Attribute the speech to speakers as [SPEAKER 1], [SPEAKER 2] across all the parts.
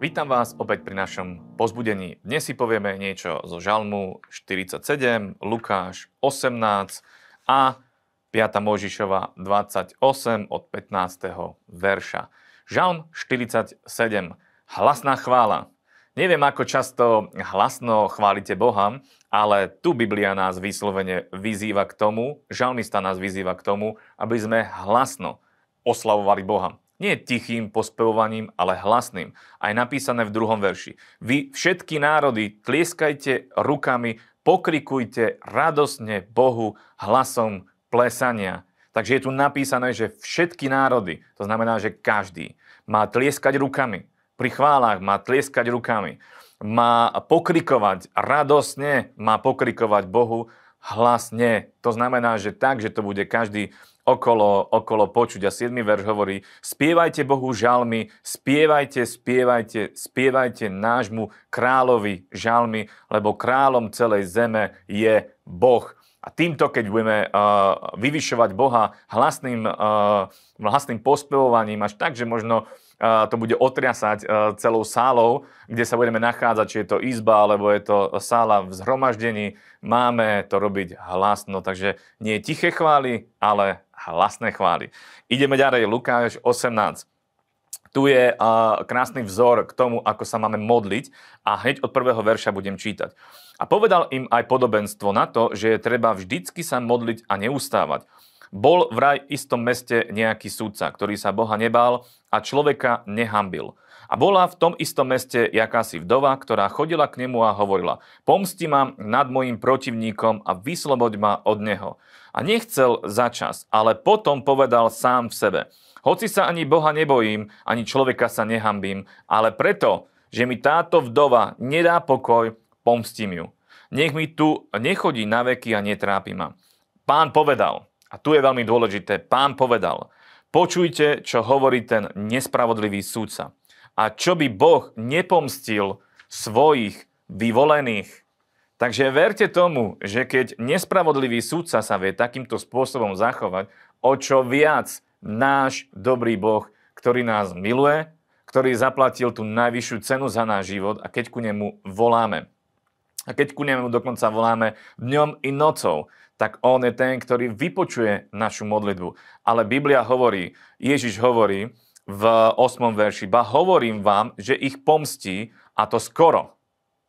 [SPEAKER 1] Vítam vás opäť pri našom pozbudení. Dnes si povieme niečo zo Žalmu 47, Lukáš 18 a 5. Možišova 28 od 15. verša. Žalm 47. Hlasná chvála. Neviem, ako často hlasno chválite Boha, ale tu Biblia nás vyslovene vyzýva k tomu, žalmista nás vyzýva k tomu, aby sme hlasno oslavovali Boha. Nie tichým pospevovaním, ale hlasným. Aj napísané v druhom verši. Vy všetky národy tlieskajte rukami, pokrikujte radosne Bohu hlasom plesania. Takže je tu napísané, že všetky národy, to znamená, že každý, má tlieskať rukami. Pri chválach má tlieskať rukami. Má pokrikovať radosne, má pokrikovať Bohu hlasne. To znamená, že tak, že to bude každý okolo, okolo počuť. A 7. verš hovorí, spievajte Bohu žalmy, spievajte, spievajte, spievajte nášmu kráľovi žalmy, lebo kráľom celej zeme je Boh. A týmto, keď budeme uh, vyvyšovať Boha hlasným, uh, hlasným pospevovaním, až tak, že možno to bude otriasať celou sálou, kde sa budeme nachádzať, či je to izba, alebo je to sála v zhromaždení. Máme to robiť hlasno, takže nie tiché chvály, ale hlasné chvály. Ideme ďalej, Lukáš 18. Tu je uh, krásny vzor k tomu, ako sa máme modliť a hneď od prvého verša budem čítať. A povedal im aj podobenstvo na to, že je treba vždycky sa modliť a neustávať. Bol v raj istom meste nejaký súdca, ktorý sa Boha nebál a človeka nehambil. A bola v tom istom meste jakási vdova, ktorá chodila k nemu a hovorila, pomsti ma nad mojim protivníkom a vysloboď ma od neho. A nechcel začas, ale potom povedal sám v sebe, hoci sa ani Boha nebojím, ani človeka sa nehambím, ale preto, že mi táto vdova nedá pokoj, pomstím ju. Nech mi tu nechodí na veky a netrápi ma. Pán povedal, a tu je veľmi dôležité, pán povedal, počujte, čo hovorí ten nespravodlivý súdca. A čo by Boh nepomstil svojich vyvolených. Takže verte tomu, že keď nespravodlivý súdca sa vie takýmto spôsobom zachovať, o čo viac náš dobrý Boh, ktorý nás miluje, ktorý zaplatil tú najvyššiu cenu za náš život a keď ku nemu voláme. A keď ku nemu dokonca voláme dňom i nocou, tak on je ten, ktorý vypočuje našu modlitbu. Ale Biblia hovorí, Ježiš hovorí v 8. verši, ba hovorím vám, že ich pomstí a to skoro.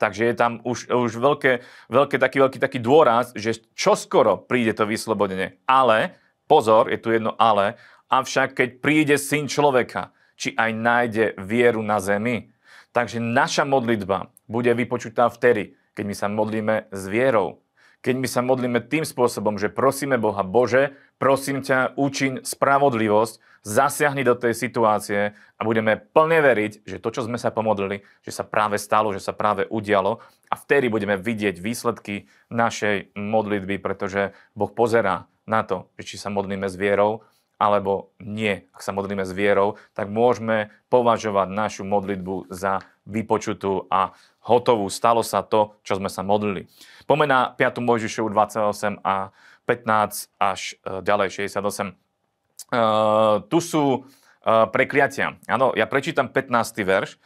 [SPEAKER 1] Takže je tam už, už veľké, veľké taký, veľký taký dôraz, že čo skoro príde to vyslobodenie. Ale, pozor, je tu jedno ale, avšak keď príde syn človeka, či aj nájde vieru na zemi. Takže naša modlitba bude vypočutá vtedy, keď my sa modlíme s vierou keď my sa modlíme tým spôsobom, že prosíme Boha, Bože, prosím ťa, učiň spravodlivosť, zasiahni do tej situácie a budeme plne veriť, že to, čo sme sa pomodlili, že sa práve stalo, že sa práve udialo a vtedy budeme vidieť výsledky našej modlitby, pretože Boh pozerá na to, či sa modlíme s vierou alebo nie. Ak sa modlíme s vierou, tak môžeme považovať našu modlitbu za vypočutú a hotovú. Stalo sa to, čo sme sa modlili. Pomená 5. Mojžišovu 28 a 15 až e, ďalej 68. Uh, tu sú uh, prekliatia. Áno, ja prečítam 15. verš.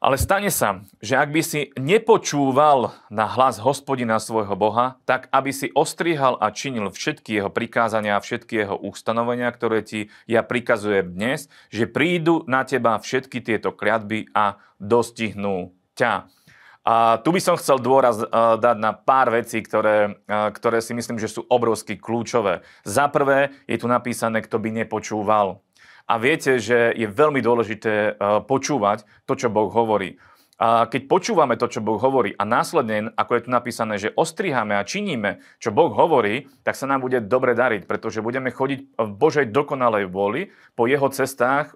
[SPEAKER 1] Ale stane sa, že ak by si nepočúval na hlas hospodina svojho Boha, tak aby si ostrihal a činil všetky jeho prikázania a všetky jeho ustanovenia, ktoré ti ja prikazujem dnes, že prídu na teba všetky tieto kliatby a dostihnú ťa. A tu by som chcel dôraz dať na pár vecí, ktoré, ktoré si myslím, že sú obrovsky kľúčové. Za prvé je tu napísané, kto by nepočúval. A viete, že je veľmi dôležité eh, počúvať to, čo Boh hovorí. A keď počúvame to, čo Boh hovorí a následne, ako je tu napísané, že ostriháme a činíme, čo Boh hovorí, tak sa nám bude dobre dariť, pretože budeme chodiť v Božej dokonalej vôli po jeho cestách,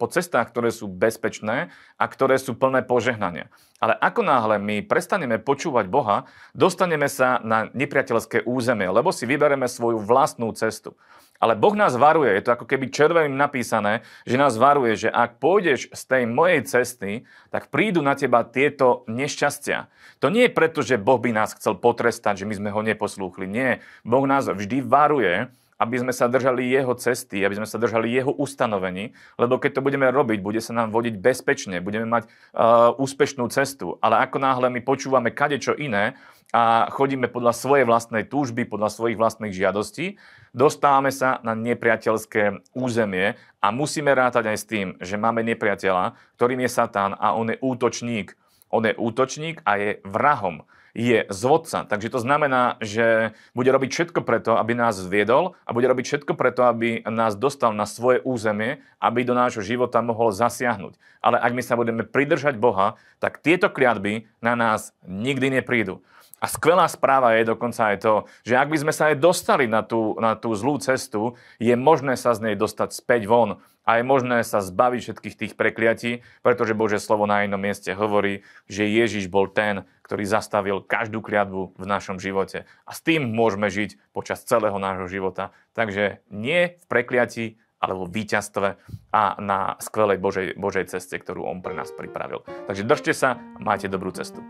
[SPEAKER 1] po cestách, ktoré sú bezpečné a ktoré sú plné požehnania. Ale ako náhle my prestaneme počúvať Boha, dostaneme sa na nepriateľské územie, lebo si vybereme svoju vlastnú cestu. Ale Boh nás varuje, je to ako keby červeným napísané, že nás varuje, že ak pôjdeš z tej mojej cesty, tak prídu na teba tieto nešťastia. To nie je preto, že Boh by nás chcel potrestať, že my sme ho neposlúchli. Nie. Boh nás vždy varuje aby sme sa držali jeho cesty, aby sme sa držali jeho ustanovení, lebo keď to budeme robiť, bude sa nám vodiť bezpečne, budeme mať uh, úspešnú cestu. Ale ako náhle my počúvame kadečo iné a chodíme podľa svojej vlastnej túžby, podľa svojich vlastných žiadostí, dostávame sa na nepriateľské územie a musíme rátať aj s tým, že máme nepriateľa, ktorým je Satan a on je útočník. On je útočník a je vrahom je zvodca. Takže to znamená, že bude robiť všetko preto, aby nás zviedol a bude robiť všetko preto, aby nás dostal na svoje územie, aby do nášho života mohol zasiahnuť. Ale ak my sa budeme pridržať Boha, tak tieto kliatby na nás nikdy neprídu. A skvelá správa je dokonca aj to, že ak by sme sa aj dostali na tú, na tú zlú cestu, je možné sa z nej dostať späť von a je možné sa zbaviť všetkých tých prekliatí, pretože Bože slovo na jednom mieste hovorí, že Ježiš bol ten, ktorý zastavil každú kliatbu v našom živote. A s tým môžeme žiť počas celého nášho života. Takže nie v prekliatí, ale vo víťazstve a na skvelej Božej, Božej ceste, ktorú On pre nás pripravil. Takže držte sa a majte dobrú cestu.